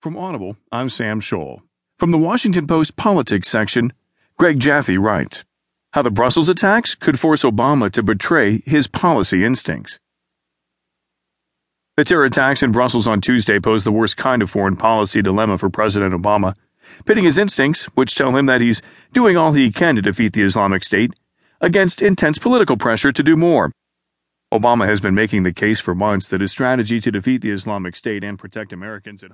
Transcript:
From Audible, I'm Sam Scholl. From the Washington Post politics section, Greg Jaffe writes How the Brussels attacks could force Obama to betray his policy instincts. The terror attacks in Brussels on Tuesday pose the worst kind of foreign policy dilemma for President Obama, pitting his instincts, which tell him that he's doing all he can to defeat the Islamic State, against intense political pressure to do more. Obama has been making the case for months that his strategy to defeat the Islamic State and protect Americans at